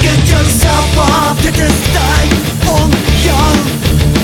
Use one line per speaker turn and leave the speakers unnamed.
get yourself off gdy this staj, on,